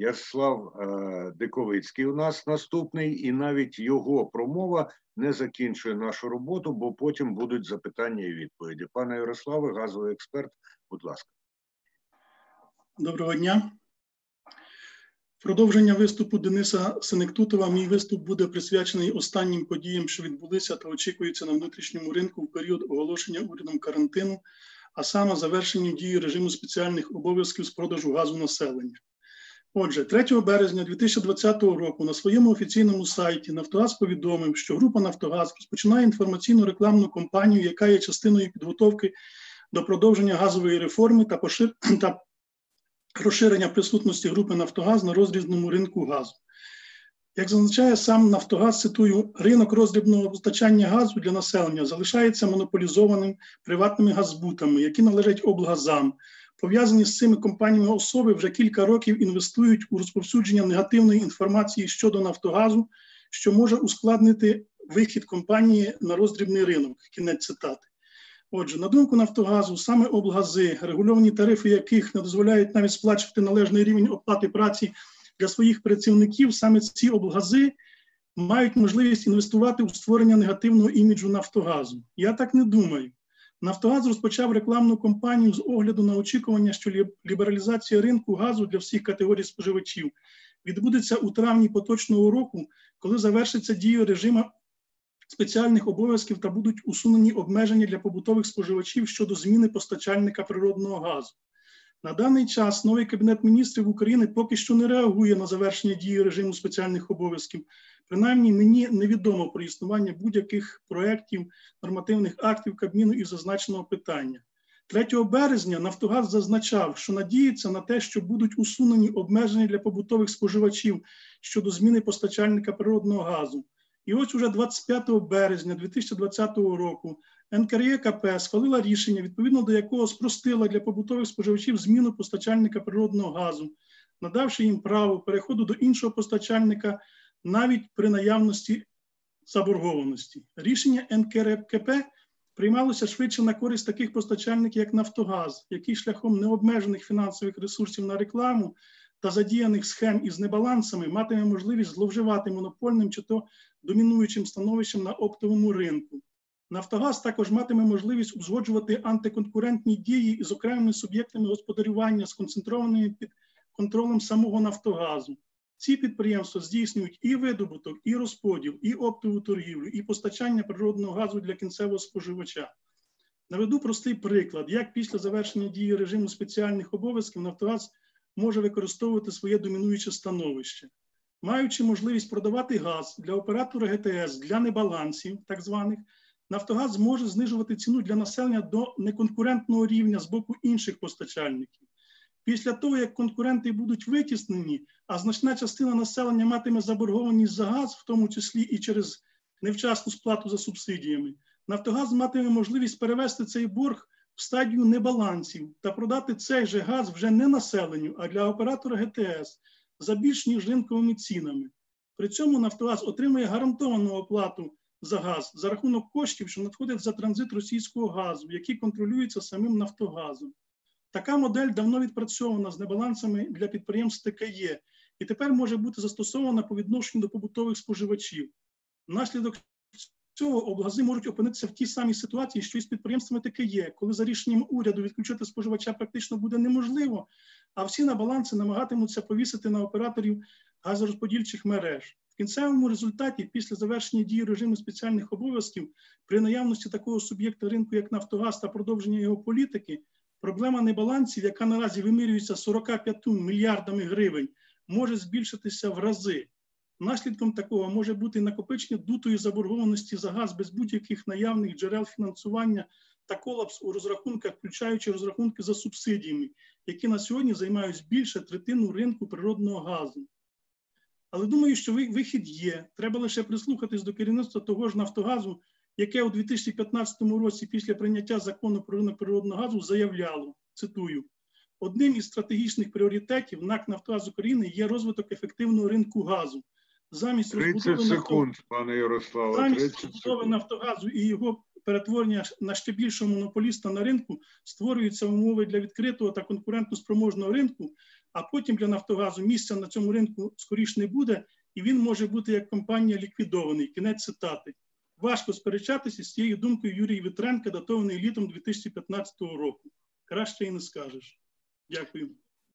Ярослав е, Диковицький у нас наступний, і навіть його промова не закінчує нашу роботу, бо потім будуть запитання і відповіді. Пане Ярославе, газовий експерт, будь ласка. Доброго дня. Продовження виступу Дениса Сенектутова. Мій виступ буде присвячений останнім подіям, що відбулися та очікуються на внутрішньому ринку в період оголошення урядом карантину, а саме завершенням дії режиму спеціальних обов'язків з продажу газу населення. Отже, 3 березня 2020 року на своєму офіційному сайті Нафтогаз повідомив, що група Нафтогаз розпочинає інформаційну рекламну кампанію, яка є частиною підготовки до продовження газової реформи та пошир... та розширення присутності групи Нафтогаз на розрізному ринку газу. Як зазначає сам Нафтогаз, цитую, ринок роздрібного постачання газу для населення залишається монополізованим приватними газбутами, які належать облгазам. Пов'язані з цими компаніями особи вже кілька років інвестують у розповсюдження негативної інформації щодо Нафтогазу, що може ускладнити вихід компанії на роздрібний ринок. Кінець цитати. Отже, на думку Нафтогазу, саме облгази, регульовані тарифи яких не дозволяють навіть сплачувати належний рівень оплати праці для своїх працівників, саме ці облгази мають можливість інвестувати у створення негативного іміджу Нафтогазу. Я так не думаю. Нафтогаз розпочав рекламну кампанію з огляду на очікування, що лібералізація ринку газу для всіх категорій споживачів відбудеться у травні поточного року, коли завершиться дія режиму спеціальних обов'язків та будуть усунені обмеження для побутових споживачів щодо зміни постачальника природного газу. На даний час новий Кабінет міністрів України поки що не реагує на завершення дії режиму спеціальних обов'язків. Принаймні, мені невідомо про існування будь-яких проєктів, нормативних актів Кабміну із зазначеного питання. 3 березня Нафтогаз зазначав, що надіється на те, що будуть усунені обмеження для побутових споживачів щодо зміни постачальника природного газу. І ось уже 25 березня 2020 року НКРЄКП схвалила рішення, відповідно до якого спростила для побутових споживачів зміну постачальника природного газу, надавши їм право переходу до іншого постачальника навіть при наявності заборгованості. Рішення НКРКП приймалося швидше на користь таких постачальників, як Нафтогаз, який шляхом необмежених фінансових ресурсів на рекламу та задіяних схем із небалансами матиме можливість зловживати монопольним чи то домінуючим становищем на оптовому ринку. Нафтогаз також матиме можливість узгоджувати антиконкурентні дії із окремими суб'єктами господарювання, сконцентрованими під контролем самого Нафтогазу. Ці підприємства здійснюють і видобуток, і розподіл, і оптову торгівлю, і постачання природного газу для кінцевого споживача. Наведу простий приклад, як після завершення дії режиму спеціальних обов'язків Нафтогаз може використовувати своє домінуюче становище, маючи можливість продавати газ для оператора ГТС для небалансів, так званих, Нафтогаз зможе знижувати ціну для населення до неконкурентного рівня з боку інших постачальників. Після того, як конкуренти будуть витіснені, а значна частина населення матиме заборгованість за газ, в тому числі і через невчасну сплату за субсидіями, Нафтогаз матиме можливість перевести цей борг в стадію небалансів та продати цей же газ вже не населенню, а для оператора ГТС за більш ніж ринковими цінами. При цьому Нафтогаз отримує гарантовану оплату за газ за рахунок коштів, що надходять за транзит російського газу, який контролюється самим Нафтогазом. Така модель давно відпрацьована з небалансами для підприємств ТКЄ і тепер може бути застосована по відношенню до побутових споживачів. Внаслідок цього облгази можуть опинитися в тій самій ситуації, що і з підприємствами таке є, коли за рішенням уряду відключити споживача практично буде неможливо, а всі на баланси намагатимуться повісити на операторів газорозподільчих мереж. В кінцевому результаті, після завершення дії режиму спеціальних обов'язків, при наявності такого суб'єкта ринку, як Нафтогаз та продовження його політики, проблема небалансів, яка наразі вимірюється 45 мільярдами гривень, може збільшитися в рази. Наслідком такого може бути накопичення дутої заборгованості за газ без будь-яких наявних джерел фінансування та колапс у розрахунках, включаючи розрахунки за субсидіями, які на сьогодні займають більше третину ринку природного газу. Але думаю, що вихід є. Треба лише прислухатись до керівництва того ж Нафтогазу, яке у 2015 році після прийняття закону про ринок природного газу заявляло, цитую, одним із стратегічних пріоритетів НАК Нафтогаз України є розвиток ефективного ринку газу замість 30 секунд, пане Ярославе. Замість розбудови Нафтогазу і його перетворення на ще більшого монополіста на ринку створюються умови для відкритого та конкурентно спроможного ринку, а потім для Нафтогазу місця на цьому ринку скоріш не буде, і він може бути як компанія ліквідований. Кінець цитати. Важко сперечатися з цією думкою Юрія Вітренка, датований літом 2015 року. Краще і не скажеш. Дякую.